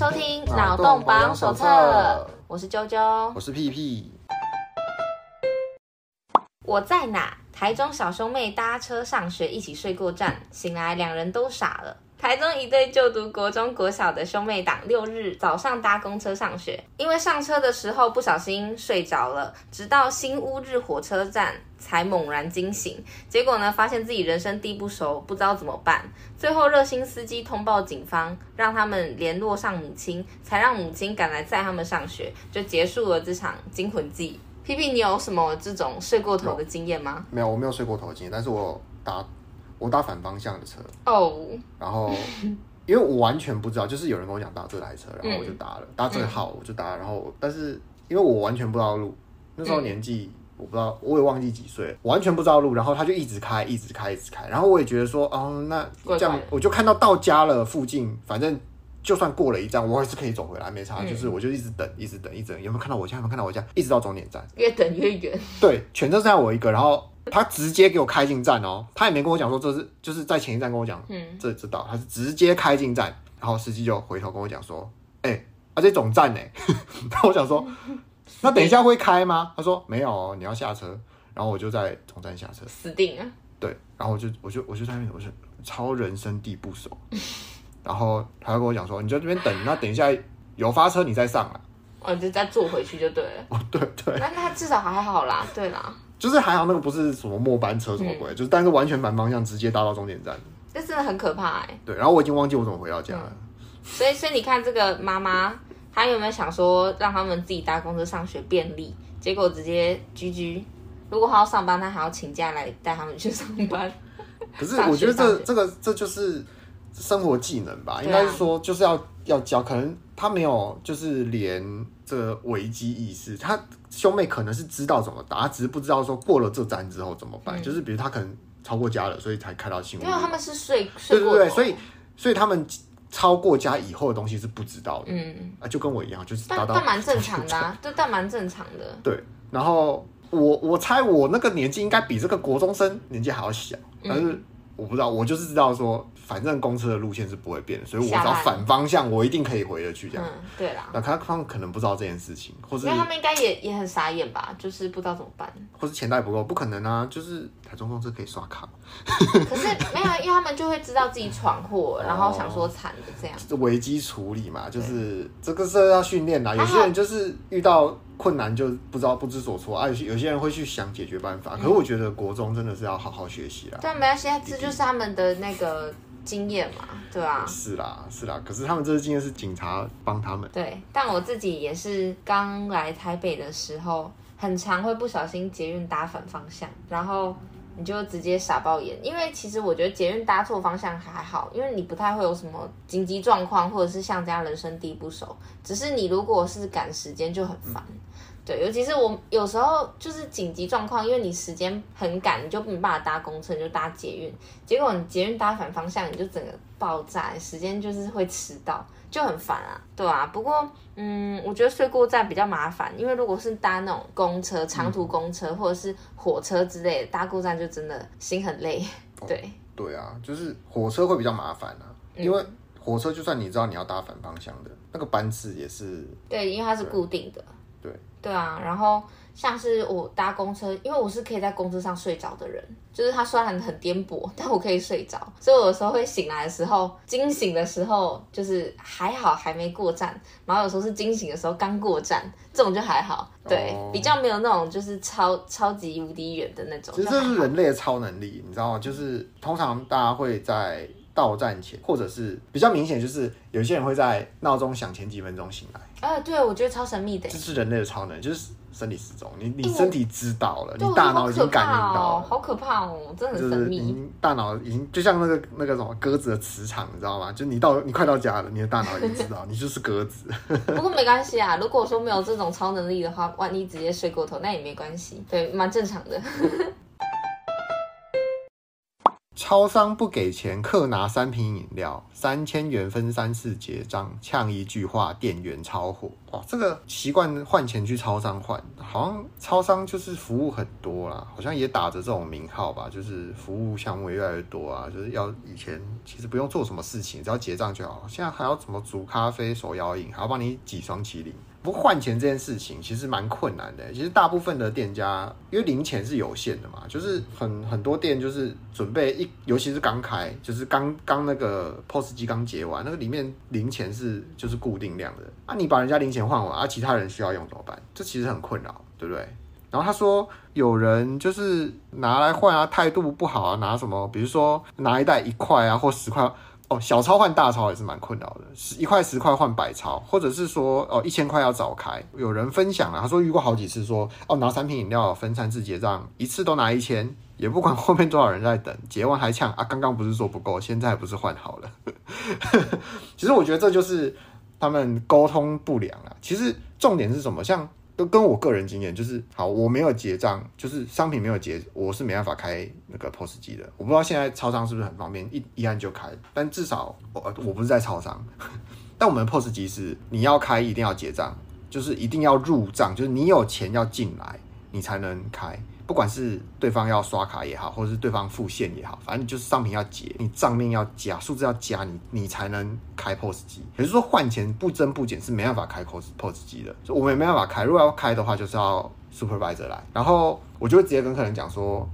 收听脑洞保养手册，我是啾啾，我是屁屁。我在哪？台中小兄妹搭车上学，一起睡过站，醒来两人都傻了。台中一对就读国中国小的兄妹党，六日早上搭公车上学，因为上车的时候不小心睡着了，直到新乌日火车站才猛然惊醒。结果呢，发现自己人生地不熟，不知道怎么办。最后热心司机通报警方，让他们联络上母亲，才让母亲赶来载他们上学，就结束了这场惊魂记。皮皮，你有什么这种睡过头的经验吗？没有，我没有睡过头的经验，但是我打。我搭反方向的车哦，oh. 然后因为我完全不知道，就是有人跟我讲搭这台车，然后我就搭了，搭这号我就搭，然后但是因为我完全不知道路，那时候年纪我不知道，我也忘记几岁，完全不知道路，然后他就一直开，一直开，一直开，然后我也觉得说，哦，那这样我就看到到家了，附近反正就算过了一站，我还是可以走回来，没差，就是我就一直等，一直等，一直等，有没有看到我家？有没有看到我家？一直到终点站，越等越远。对，全车剩下我一个，然后。他直接给我开进站哦，他也没跟我讲说这是就是在前一站跟我讲，嗯，这知道他是直接开进站，然后司机就回头跟我讲说，哎、欸，啊这总站呢？然后我想说，那等一下会开吗？他说没有哦，你要下车，然后我就在总站下车，死定了。对，然后我就我就我就在那边，我就超人生地不熟，然后他就跟我讲说，你在这边等，那等一下有发车你再上来，哦，你就再坐回去就对了。哦，对对，那那至少还好啦，对啦。就是还好那个不是什么末班车什么鬼，嗯、就是但是完全反方向直接搭到终点站，这真的很可怕哎、欸。对，然后我已经忘记我怎么回到家了。嗯、所以所以你看这个妈妈，她有没有想说让他们自己搭公车上学便利？结果直接居居。如果她要上班，她还要请假来带他们去上班。可是我觉得这这个这就是生活技能吧，应该是说就是要要教，可能他没有就是连这个危机意识，他。兄妹可能是知道怎么打，他只是不知道说过了这站之后怎么办。嗯、就是比如他可能超过家了，所以才开到新屋。因为他们是睡睡过。对对对，所以所以他们超过家以后的东西是不知道的。嗯啊，就跟我一样，就是达到但蛮正常的啊，这但蛮正常的。对，然后我我猜我那个年纪应该比这个国中生年纪还要小，但是。嗯我不知道，我就是知道说，反正公车的路线是不会变的，所以我找反方向，我一定可以回得去这样。嗯，对啦。那他们可能不知道这件事情，或者他们应该也也很傻眼吧，就是不知道怎么办，或是钱袋不够，不可能啊，就是台中公车可以刷卡。可是没有，因为他们就会知道自己闯祸，然后想说惨的这样。哦，危机处理嘛，就是这个是要训练的，有些人就是遇到。困难就不知道不知所措啊，有些有些人会去想解决办法，可是我觉得国中真的是要好好学习啦。对，没关系，这就是他们的那个经验嘛，对啊？是啦，是啦，可是他们这次经验是警察帮他们。对，但我自己也是刚来台北的时候，很常会不小心捷运打反方向，然后。你就直接傻爆眼，因为其实我觉得捷运搭错方向还好，因为你不太会有什么紧急状况，或者是像这样人生地不熟。只是你如果是赶时间就很烦，对，尤其是我有时候就是紧急状况，因为你时间很赶，你就没办法搭公车，你就搭捷运，结果你捷运搭反方向，你就整个爆炸，时间就是会迟到。就很烦啊，对啊。不过，嗯，我觉得睡过站比较麻烦，因为如果是搭那种公车、长途公车或者是火车之类的，搭过站就真的心很累。对、哦，对啊，就是火车会比较麻烦啊，因为火车就算你知道你要搭反方向的，那个班次也是对，因为它是固定的。对，对啊，然后。像是我搭公车，因为我是可以在公车上睡着的人，就是它虽然很颠簸，但我可以睡着，所以我有时候会醒来的时候，惊醒的时候就是还好还没过站，然后有时候是惊醒的时候刚过站，这种就还好，对，哦、比较没有那种就是超超级无敌远的那种。其实这是人类的超能力，你知道吗？就是通常大家会在到站前，或者是比较明显，就是有些人会在闹钟响前几分钟醒来。啊、呃，对，我觉得超神秘的，这是人类的超能，就是。生理时钟，你你身体知道了，欸、你大脑已经感应到了，好可怕哦，真的很神秘。大脑已经就像那个那个什么鸽子的磁场，你知道吗？就你到你快到家了，你的大脑已经知道 你就是鸽子。不过没关系啊，如果说没有这种超能力的话，万一直接睡过头，那也没关系，对，蛮正常的。超商不给钱，客拿三瓶饮料，三千元分三次结账，呛一句话，店员超火。哇，这个习惯换钱去超商换，好像超商就是服务很多啦，好像也打着这种名号吧，就是服务项目越来越多啊，就是要以前其实不用做什么事情，只要结账就好，现在还要怎么煮咖啡、手摇饮，还要帮你挤双麒麟。不换钱这件事情其实蛮困难的。其实大部分的店家因为零钱是有限的嘛，就是很很多店就是准备一，尤其是刚开，就是刚刚那个 POS 机刚结完，那个里面零钱是就是固定量的。啊，你把人家零钱换完，啊，其他人需要用怎么办？这其实很困扰，对不对？然后他说有人就是拿来换啊，态度不好啊，拿什么？比如说拿一袋一块啊，或十块。哦，小钞换大钞也是蛮困扰的，十一块十块换百钞，或者是说哦一千块要早开。有人分享了，他说遇过好几次说，哦拿三瓶饮料分三次结账，一次都拿一千，也不管后面多少人在等，结完还呛啊，刚刚不是说不够，现在不是换好了。其实我觉得这就是他们沟通不良啊。其实重点是什么？像。就跟我个人经验就是，好，我没有结账，就是商品没有结，我是没办法开那个 POS 机的。我不知道现在超商是不是很方便，一一按就开。但至少我我不是在超商，但我们的 POS 机是你要开一定要结账，就是一定要入账，就是你有钱要进来，你才能开。不管是对方要刷卡也好，或者是对方付现也好，反正就是商品要结，你账面要加，数字要加，你你才能开 POS 机。也就是说换钱不增不减是没办法开 POS POS 机的，我们也没办法开。如果要开的话，就是要 supervisor 来，然后我就会直接跟客人讲说，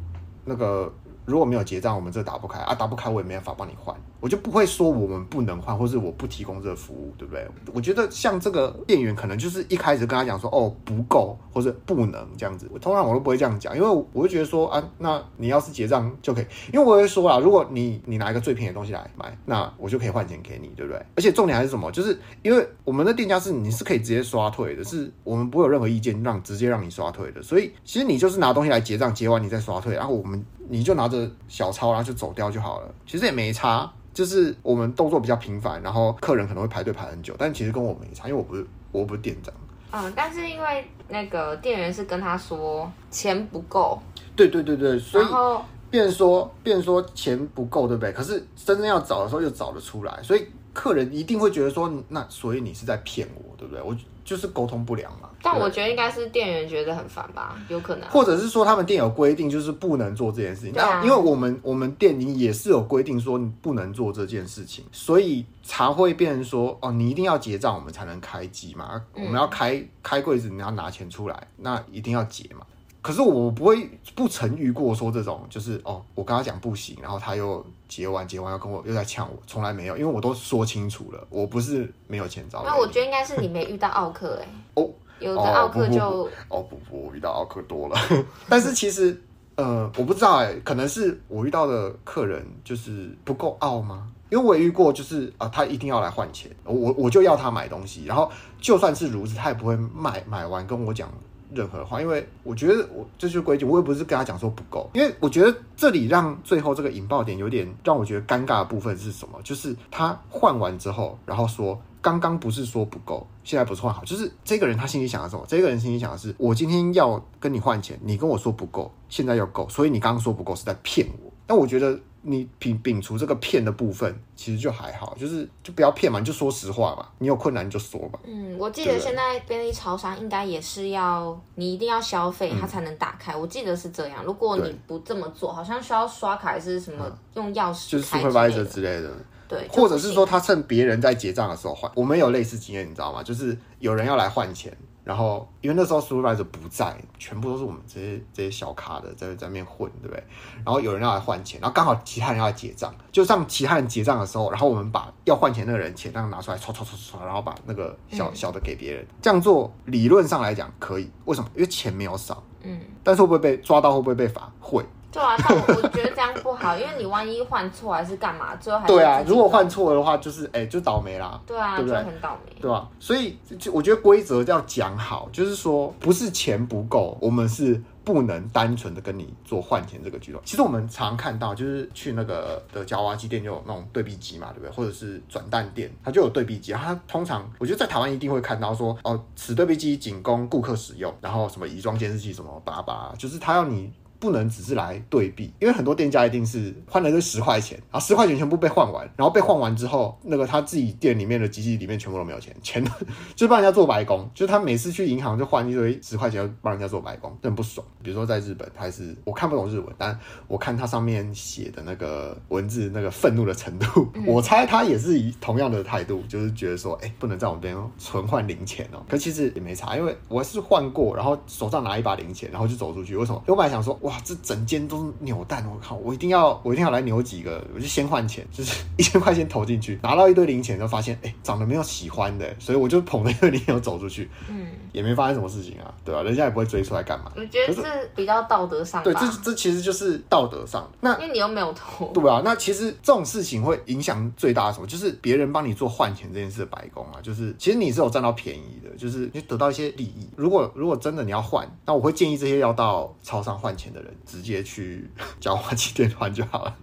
那个。如果没有结账，我们这打不开啊，打不开我也没办法帮你换，我就不会说我们不能换，或是我不提供这个服务，对不对？我觉得像这个店员可能就是一开始跟他讲说哦不够或者不能这样子，我通常我都不会这样讲，因为我会觉得说啊，那你要是结账就可以，因为我会说啊，如果你你拿一个最便宜的东西来买，那我就可以换钱给你，对不对？而且重点还是什么？就是因为我们的店家是你是可以直接刷退的，是我们不会有任何意见让直接让你刷退的，所以其实你就是拿东西来结账，结完你再刷退，然后我们。你就拿着小抄，然后就走掉就好了。其实也没差，就是我们动作比较频繁，然后客人可能会排队排很久，但其实跟我没差，因为我不是我不是店长。嗯，但是因为那个店员是跟他说钱不够。对对对对，所以变说变说钱不够，对不对？可是真正要找的时候又找得出来，所以客人一定会觉得说，那所以你是在骗我，对不对？我。就是沟通不良嘛，但我觉得应该是店员觉得很烦吧，有可能，或者是说他们店有规定，就是不能做这件事情。那、啊、因为我们我们店里也是有规定说你不能做这件事情，所以才会变成说哦，你一定要结账，我们才能开机嘛。我们要开开柜子，你要拿钱出来，那一定要结嘛。可是我不会不曾遇过说这种，就是哦，我跟他讲不行，然后他又结完结完要跟我又在呛我，从来没有，因为我都说清楚了，我不是没有钱找。那我觉得应该是你没遇到奥克哎，哦，有的奥客就哦不不，不，我遇到奥克多了，但是其实呃我不知道哎，可能是我遇到的客人就是不够傲吗？因为我也遇过，就是啊他一定要来换钱，我我就要他买东西，然后就算是如此，他也不会买买完跟我讲。任何话，因为我觉得我这就是规矩，我也不是跟他讲说不够，因为我觉得这里让最后这个引爆点有点让我觉得尴尬的部分是什么？就是他换完之后，然后说刚刚不是说不够，现在不是换好，就是这个人他心里想的什么？这个人心里想的是，我今天要跟你换钱，你跟我说不够，现在要够，所以你刚刚说不够是在骗我。那我觉得。你摒摒除这个骗的部分，其实就还好，就是就不要骗嘛，你就说实话嘛。你有困难你就说吧。嗯，我记得现在便利超商应该也是要你一定要消费，它才能打开。嗯、我记得是这样，如果你不这么做，好像需要刷卡还是什么用钥匙、嗯，就是 supervisor 之类的。对，或者是说他趁别人在结账的时候换。我们有类似经验，你知道吗？就是有人要来换钱。然后，因为那时候 supervisor 不在，全部都是我们这些这些小咖的在在那边混，对不对？然后有人要来换钱，然后刚好其他人要来结账，就上其他人结账的时候，然后我们把要换钱那个人钱这样拿出来，刷刷刷刷，然后把那个小小的给别人。这样做理论上来讲可以，为什么？因为钱没有少，嗯。但是会不会被抓到？会不会被罚？会。对啊，但我觉得这样不好，因为你万一换错还是干嘛，最后还对啊。如果换错的话，就是哎、欸，就倒霉啦。对啊，对不对？很倒霉，对吧？所以就我觉得规则要讲好，就是说不是钱不够，我们是不能单纯的跟你做换钱这个举动。其实我们常看到，就是去那个的夹娃娃机店就有那种对比机嘛，对不对？或者是转蛋店，它就有对比机。它通常我觉得在台湾一定会看到说，哦，此对比机仅供顾客使用，然后什么仪装监视器什么叭叭，就是他要你。不能只是来对比，因为很多店家一定是换了个十块钱，然后十块钱全部被换完，然后被换完之后，那个他自己店里面的机器里面全部都没有钱，钱 就是帮人家做白工，就是他每次去银行就换一堆十块钱帮人家做白工，就很不爽。比如说在日本，还是我看不懂日文，但我看他上面写的那个文字，那个愤怒的程度，嗯、我猜他也是以同样的态度，就是觉得说，哎、欸，不能在我们这边存换零钱哦、喔。可其实也没差，因为我是换过，然后手上拿一把零钱，然后就走出去。为什么？我本来想说，哇，这整间都是扭蛋，我靠，我一定要，我一定要来扭几个，我就先换钱，就是一千块钱投进去，拿到一堆零钱，就发现，哎、欸，长得没有喜欢的，所以我就捧着一堆零钱走出去，嗯，也没发生什么事情啊，对吧、啊？人家也不会追出来干嘛。我觉得是比较道德上，对，这这其实就是道德上。那因为你又没有投，对啊，那其实这种事情会影响最大的什么？就是别人帮你做换钱这件事的白工啊，就是其实你是有占到便宜的，就是你得到一些利益。如果如果真的你要换，那我会建议这些要到超商换钱的人直接去 交换机店换就好了。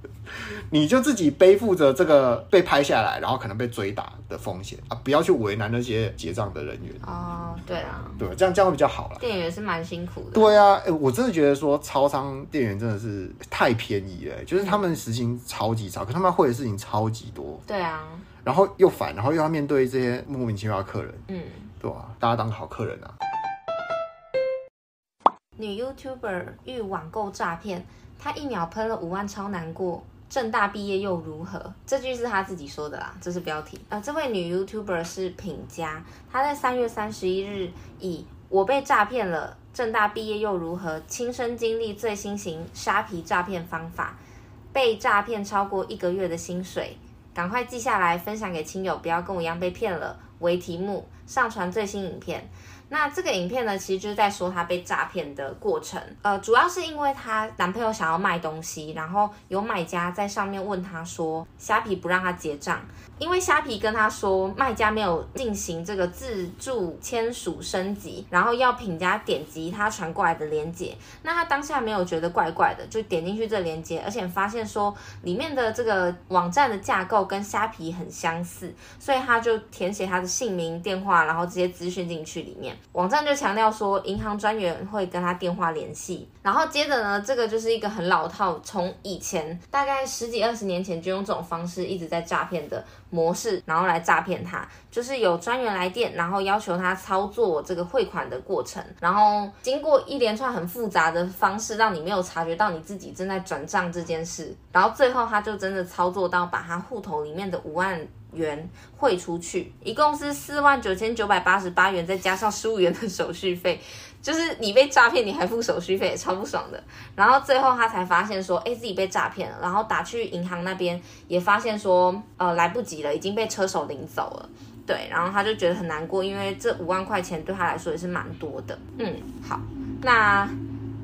你就自己背负着这个被拍下来，然后可能被追打的风险啊，不要去为难那些结账的人员。哦，对啊，对，这样这样会比较好了。店员是蛮辛苦的。对啊，哎，我真的觉得说超商店员真的是太便宜了，就是他们时薪超级少，可他们会的事情超级多。对啊，然后又烦，然后又要面对这些莫名其妙的客人。嗯，对啊，大家当好客人啊。女 YouTuber 遇网购诈骗。她一秒喷了五万，超难过。政大毕业又如何？这句是她自己说的啦，这是标题。呃，这位女 YouTuber 是品佳，她在三月三十一日以“我被诈骗了，政大毕业又如何”亲身经历最新型沙皮诈骗方法，被诈骗超过一个月的薪水，赶快记下来分享给亲友，不要跟我一样被骗了。为题目上传最新影片。那这个影片呢，其实就是在说她被诈骗的过程。呃，主要是因为她男朋友想要卖东西，然后有买家在上面问她说，虾皮不让她结账，因为虾皮跟她说卖家没有进行这个自助签署升级，然后要品家点击他传过来的链接。那她当下没有觉得怪怪的，就点进去这链接，而且发现说里面的这个网站的架构跟虾皮很相似，所以她就填写她的姓名、电话然后这些资讯进去里面。网站就强调说，银行专员会跟他电话联系，然后接着呢，这个就是一个很老套，从以前大概十几二十年前就用这种方式一直在诈骗的模式，然后来诈骗他，就是有专员来电，然后要求他操作这个汇款的过程，然后经过一连串很复杂的方式，让你没有察觉到你自己正在转账这件事，然后最后他就真的操作到把他户头里面的五万。元汇出去，一共是四万九千九百八十八元，再加上十五元的手续费，就是你被诈骗，你还付手续费，超不爽的。然后最后他才发现说，哎，自己被诈骗了，然后打去银行那边也发现说，呃，来不及了，已经被车手领走了。对，然后他就觉得很难过，因为这五万块钱对他来说也是蛮多的。嗯，好，那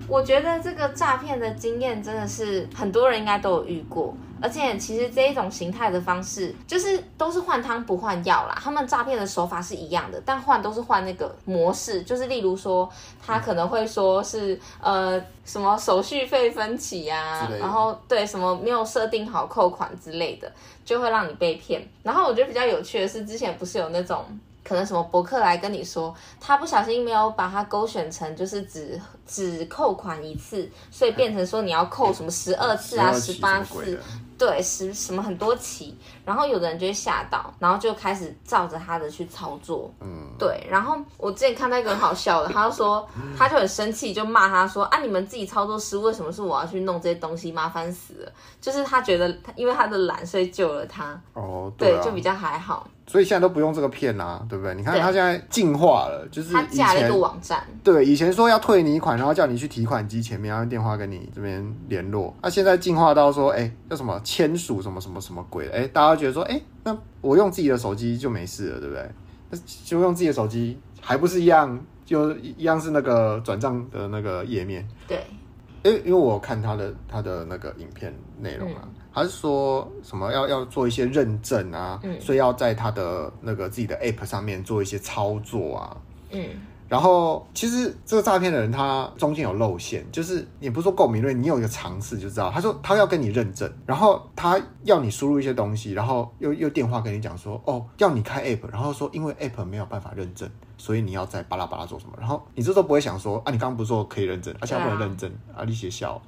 我觉得这个诈骗的经验真的是很多人应该都有遇过。而且其实这一种形态的方式，就是都是换汤不换药啦。他们诈骗的手法是一样的，但换都是换那个模式，就是例如说，他可能会说是呃什么手续费分期呀、啊，然后对什么没有设定好扣款之类的，就会让你被骗。然后我觉得比较有趣的是，之前不是有那种。可能什么博客来跟你说，他不小心没有把它勾选成就是只只扣款一次，所以变成说你要扣什么十二次啊、十八次，对，十什么很多期，然后有的人就会吓到，然后就开始照着他的去操作，嗯，对，然后我之前看到一个很好笑的，他就说他就很生气，就骂他说啊，你们自己操作失误，为什么是我要去弄这些东西，麻烦死了，就是他觉得他因为他的懒，所以救了他，哦，对，对，就比较还好。所以现在都不用这个骗啦、啊，对不对？你看他现在进化了，就是以前他架了一个网站，对，以前说要退你款，然后叫你去提款机前面，然后用电话跟你这边联络。那、啊、现在进化到说，哎，叫什么签署什么什么什么鬼的？哎，大家觉得说，哎，那我用自己的手机就没事了，对不对？那就用自己的手机，还不是一样，就一样是那个转账的那个页面。对，因为因为我看他的他的那个影片内容啊。嗯还是说什么要要做一些认证啊？嗯，所以要在他的那个自己的 app 上面做一些操作啊。嗯，然后其实这个诈骗的人他中间有露馅，就是也不是说够敏锐，你有一个尝试就知道。他说他要跟你认证，然后他要你输入一些东西，然后又又电话跟你讲说哦，要你开 app，然后说因为 app 没有办法认证，所以你要在巴拉巴拉做什么。然后你这时候不会想说啊，你刚刚不是说可以认证，而且不能认真啊，你写笑。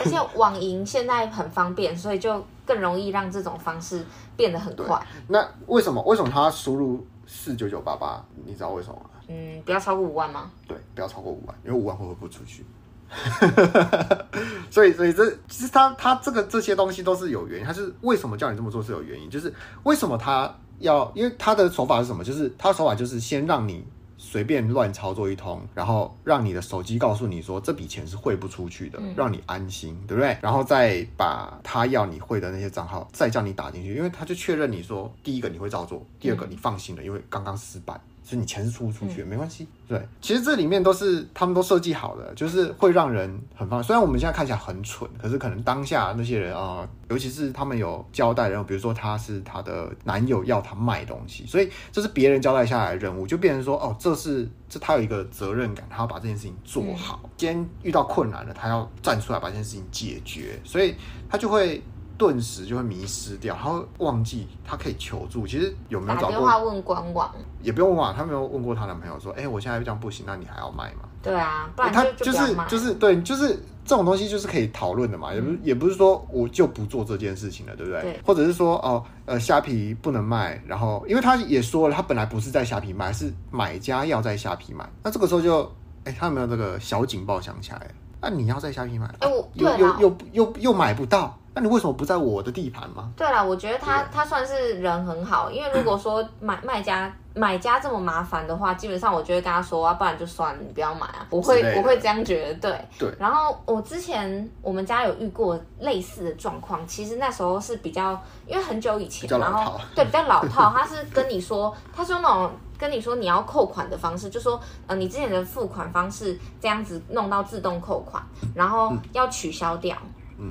而且网银现在很方便，所以就更容易让这种方式变得很快。那为什么为什么他输入四九九八八？你知道为什么吗？嗯，不要超过五万吗？对，不要超过五万，因为五万会不会不出去。所以，所以这其实他他这个这些东西都是有原因。他是为什么叫你这么做是有原因，就是为什么他要，因为他的手法是什么？就是他的手法就是先让你随便乱操作一通，然后让你的手机告诉你说这笔钱是汇不出去的，让你安心，对不对？然后再把他要你汇的那些账号再叫你打进去，因为他就确认你说第一个你会照做，第二个你放心了，因为刚刚失败。所以你钱是出不出去，没关系。对，其实这里面都是他们都设计好的，就是会让人很放。虽然我们现在看起来很蠢，可是可能当下那些人啊、呃，尤其是他们有交代，然后比如说他是他的男友要他卖东西，所以这是别人交代下来的任务，就变成说哦，这是这他有一个责任感，他要把这件事情做好。今天遇到困难了，他要站出来把这件事情解决，所以他就会。顿时就会迷失掉，他会忘记他可以求助。其实有没有找过？打电话问官网，也不用问啊，他没有问过她男朋友说：“哎、欸，我现在这样不行，那你还要卖吗？”对啊，不然他就是就是对，就是这种东西就是可以讨论的嘛。也不也不是说我就不做这件事情了，对不对？对。或者是说哦，呃，虾皮不能卖，然后因为他也说了，他本来不是在虾皮卖，是买家要在虾皮买。那这个时候就，哎、欸，他有没有这个小警报响起来？那你要在虾皮买，哎、又又又又，又买不到。那你为什么不在我的地盘吗？对啦，我觉得他他算是人很好，因为如果说买卖家 买家这么麻烦的话，基本上我就会跟他说啊，不然就算了，你不要买啊，我会我会这样觉得，对。对。然后我之前我们家有遇过类似的状况，其实那时候是比较因为很久以前，然后对比较老套，他是跟你说，他说那种跟你说你要扣款的方式，就说呃你之前的付款方式这样子弄到自动扣款，然后要取消掉。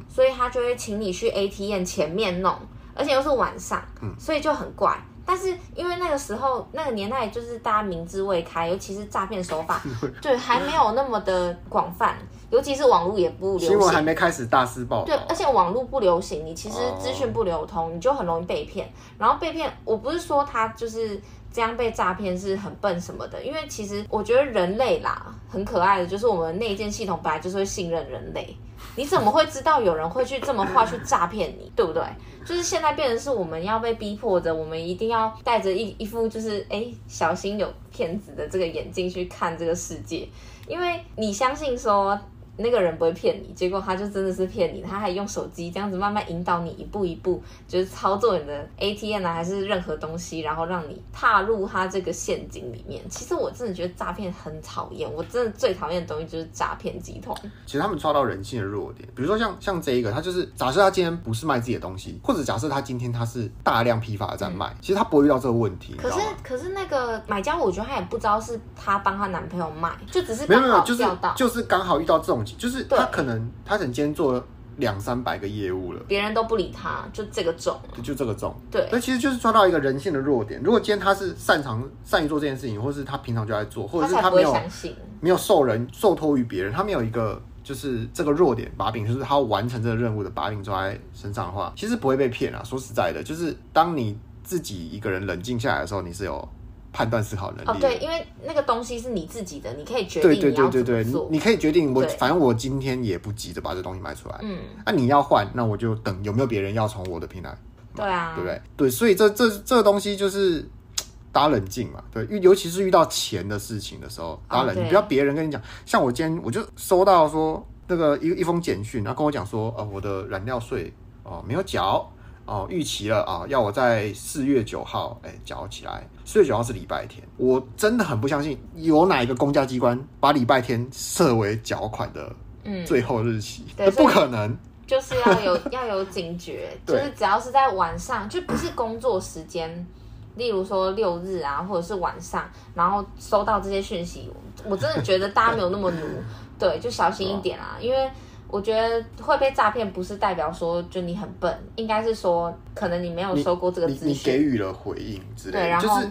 所以他就会请你去 ATM 前面弄，而且又是晚上，所以就很怪。但是因为那个时候那个年代就是大家明智未开，尤其是诈骗手法，对，还没有那么的广泛，尤其是网络也不流行，新闻还没开始大肆报。对，而且网络不流行，你其实资讯不流通，你就很容易被骗。然后被骗，我不是说他就是这样被诈骗是很笨什么的，因为其实我觉得人类啦很可爱的，就是我们内建系统本来就是会信任人类。你怎么会知道有人会去这么话去诈骗你，对不对？就是现在变成是我们要被逼迫着，我们一定要带着一一副就是哎小心有骗子的这个眼镜去看这个世界，因为你相信说。那个人不会骗你，结果他就真的是骗你，他还用手机这样子慢慢引导你一步一步，就是操作你的 ATM 啊，还是任何东西，然后让你踏入他这个陷阱里面。其实我真的觉得诈骗很讨厌，我真的最讨厌的东西就是诈骗集团。其实他们抓到人性的弱点，比如说像像这一个，他就是假设他今天不是卖自己的东西，或者假设他今天他是大量批发的在卖，嗯、其实他不会遇到这个问题。可是可是那个买家，我觉得他也不知道是他帮他男朋友卖，就只是没有没有，就是就是刚好遇到这种。就是他可能他可能今天做了两三百个业务了，别人都不理他，就这个种，就这个种，对，那其实就是抓到一个人性的弱点。如果今天他是擅长善于做这件事情，或是他平常就在做，或者是他没有没有受人受托于别人，他没有一个就是这个弱点把柄，就是他完成这个任务的把柄抓在身上的话，其实不会被骗啊。说实在的，就是当你自己一个人冷静下来的时候，你是有。判断思考能力哦，对，因为那个东西是你自己的，你可以决定你要怎么做。你可以决定我，反正我今天也不急着把这东西卖出来。嗯，那、啊、你要换，那我就等有没有别人要从我的平台。对啊，对不对？对，所以这这这个东西就是大家冷静嘛。对，尤其是遇到钱的事情的时候，大家冷静，不要别人跟你讲。像我今天我就收到说那个一一封简讯，然后跟我讲说，呃，我的燃料税哦、呃、没有缴。哦，逾期了啊！要我在四月九号哎缴起来。四月九号是礼拜天，我真的很不相信有哪一个公家机关把礼拜天设为缴款的最后日期，嗯、不可能。就是要有 要有警觉，就是只要是在晚上，就不是工作时间，例如说六日啊，或者是晚上，然后收到这些讯息，我真的觉得大家没有那么奴，对，就小心一点啊，因为。我觉得会被诈骗不是代表说就你很笨，应该是说可能你没有收过这个资讯，你给予了回应之类的。对，然后就是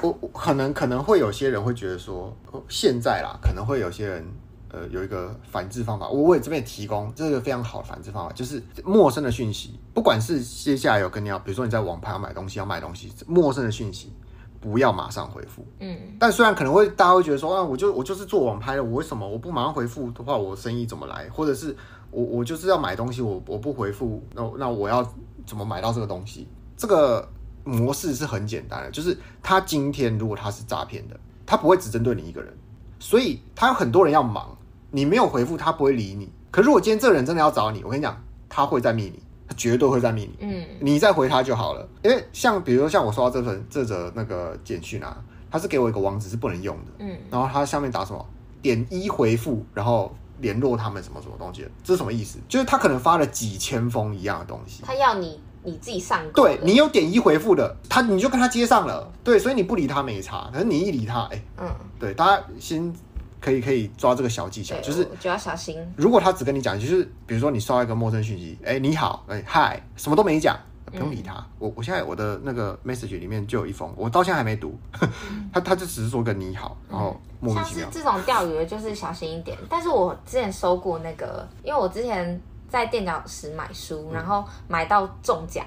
我可能可能会有些人会觉得说，现在啦，可能会有些人呃有一个反制方法，我为这边提供这个非常好的反制方法，就是陌生的讯息，不管是接下来有跟你要，比如说你在网拍要买东西要卖东西，陌生的讯息不要马上回复。嗯，但虽然可能会大家会觉得说，啊，我就我就是做网拍的，我为什么我不马上回复的话，我生意怎么来？或者是我我就是要买东西，我我不回复，那那我要怎么买到这个东西？这个模式是很简单的，就是他今天如果他是诈骗的，他不会只针对你一个人，所以他有很多人要忙，你没有回复，他不会理你。可如果今天这个人真的要找你，我跟你讲，他会在密你。绝对会在密。你，嗯，你再回他就好了。因为像比如说像我收到这份这则那个简讯啊，他是给我一个网址是不能用的，嗯，然后他下面打什么点一回复，然后联络他们什么什么东西，这是什么意思？就是他可能发了几千封一样的东西，他要你你自己上，对你有点一回复的，他你就跟他接上了，对，所以你不理他没差，可是你一理他，哎，嗯，对，大家先。可以可以抓这个小技巧，就是就要小心。如果他只跟你讲，就是比如说你收到一个陌生讯息，哎、欸，你好，哎、欸，嗨，什么都没讲，不用理他。嗯、我我现在我的那个 message 里面就有一封，我到现在还没读。他他就只是说个你好，然后莫名其妙。像是这种钓鱼的，就是小心一点。但是我之前收过那个，因为我之前在垫脚石买书，然后买到中奖，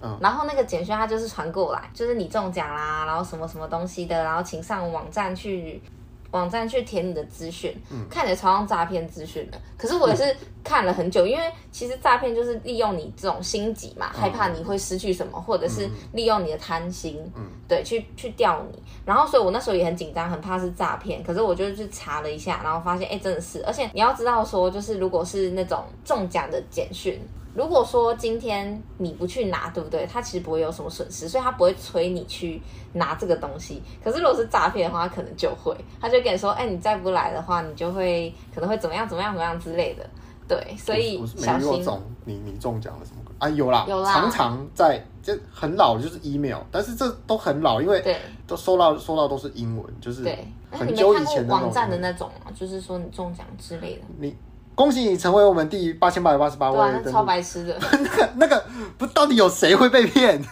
嗯，然后那个简讯他就是传过来，就是你中奖啦，然后什么什么东西的，然后请上网站去。网站去填你的资讯，嗯、看起来超像诈骗资讯的。可是我也是看了很久，嗯、因为其实诈骗就是利用你这种心急嘛，嗯、害怕你会失去什么，或者是利用你的贪心，嗯、对，去去钓你。然后，所以我那时候也很紧张，很怕是诈骗。可是我就去查了一下，然后发现，哎、欸，真的是。而且你要知道说，就是如果是那种中奖的简讯。如果说今天你不去拿，对不对？他其实不会有什么损失，所以他不会催你去拿这个东西。可是如果是诈骗的话，他可能就会，他就跟你说：“哎，你再不来的话，你就会可能会怎么样怎么样怎么样之类的。”对，所以小心。中你你中奖了什么？啊，有啦，有啦。常常在就很老，就是 email，但是这都很老，因为对都收到收到都是英文，就是很久以前的网站的那种嘛，就是说你中奖之类的。你。恭喜你成为我们第八千八百八十八位。对，超白痴的。那个那个，不，到底有谁会被骗？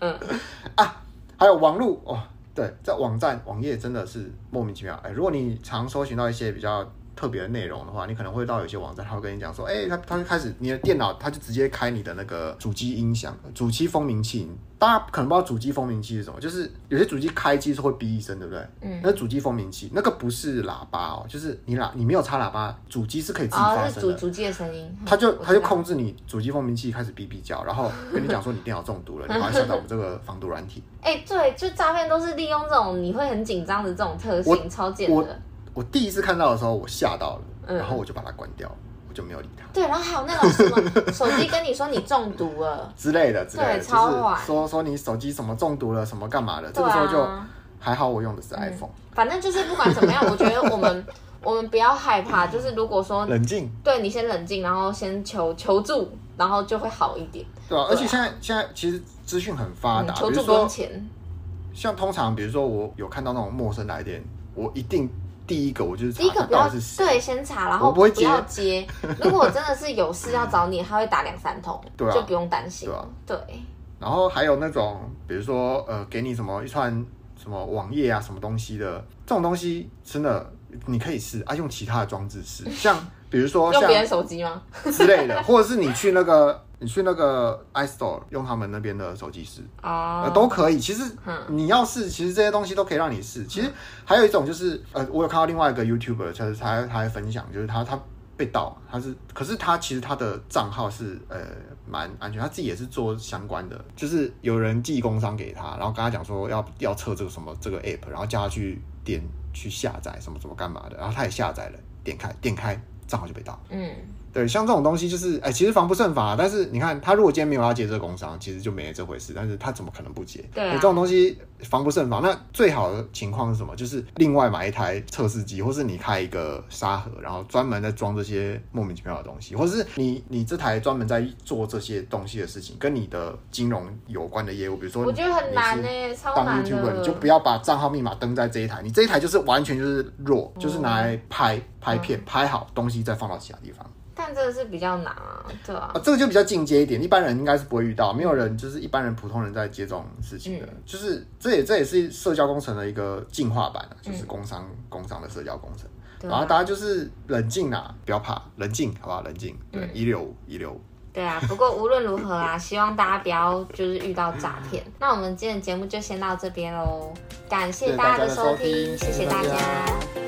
嗯 啊，还有网络哦，对，在网站网页真的是莫名其妙。哎，如果你常搜寻到一些比较。特别的内容的话，你可能会到有些网站，他会跟你讲说，哎、欸，他他就开始你的电脑，他就直接开你的那个主机音响、主机蜂鸣器。大家可能不知道主机蜂鸣器是什么，就是有些主机开机是会哔一声，对不对？嗯。那主机蜂鸣器那个不是喇叭哦，就是你喇你没有插喇叭，主机是可以自己发声的。主主机的声音。他就他就控制你主机蜂鸣器开始哔哔叫，然后跟你讲说你电脑中毒了，你马上下载我们这个防毒软体。哎、欸，对，就诈骗都是利用这种你会很紧张的这种特性，超贱的。我我第一次看到的时候，我吓到了。然后我就把它关掉，我就没有理它。对，然后还有那种什么手机跟你说你中毒了 之类的，之类的，超坏。说说你手机什么中毒了，什么干嘛的？这个时候就还好，我用的是 iPhone。反正就是不管怎么样，我觉得我们我们不要害怕。就是如果说冷静，对你先冷静，然后先求求助，然后就会好一点。对啊，而且现在现在其实资讯很发达，求助不用钱。像通常比如说我有看到那种陌生来电，我一定。第一个我就是第一个不要对，先查，然后不要接。如果真的是有事要找你，他会打两三通，对啊，就不用担心。对。然后还有那种，比如说呃，给你什么一串什么网页啊，什么东西的这种东西，真的你可以试啊，用其他的装置试，像比如说 用别人手机吗之类的，或者是你去那个。你去那个 iStore 用他们那边的手机试啊，都可以。其实你要试，其实这些东西都可以让你试。其实还有一种就是，呃，我有看到另外一个 YouTuber，他他他还分享，就是他他被盗，他是，可是他其实他的账号是呃蛮安全，他自己也是做相关的，就是有人寄工商给他，然后跟他讲说要要测这个什么这个 app，然后叫他去点去下载什么什么干嘛的，然后他也下载了，点开点开账号就被盗。嗯。对，像这种东西就是，哎，其实防不胜防。但是你看，他如果今天没有要接这个工伤，其实就没这回事。但是他怎么可能不接？对啊，这种东西防不胜防。那最好的情况是什么？就是另外买一台测试机，或是你开一个沙盒，然后专门在装这些莫名其妙的东西，或是你你这台专门在做这些东西的事情，跟你的金融有关的业务，比如说我觉得很难呢，超难的。你就不要把账号密码登在这一台，你这一台就是完全就是弱，就是拿来拍拍片，拍好东西再放到其他地方。但这个是比较难啊，对啊，啊，这个就比较进阶一点，一般人应该是不会遇到，没有人就是一般人普通人在接这种事情的，嗯、就是这也这也是社交工程的一个进化版，就是工商、嗯、工商的社交工程，啊、然后大家就是冷静啊，不要怕，冷静好不好？冷静，对，一六五一六。五，对啊，不过无论如何啊，希望大家不要就是遇到诈骗。那我们今天的节目就先到这边喽，感谢大家的收听。谢谢大家。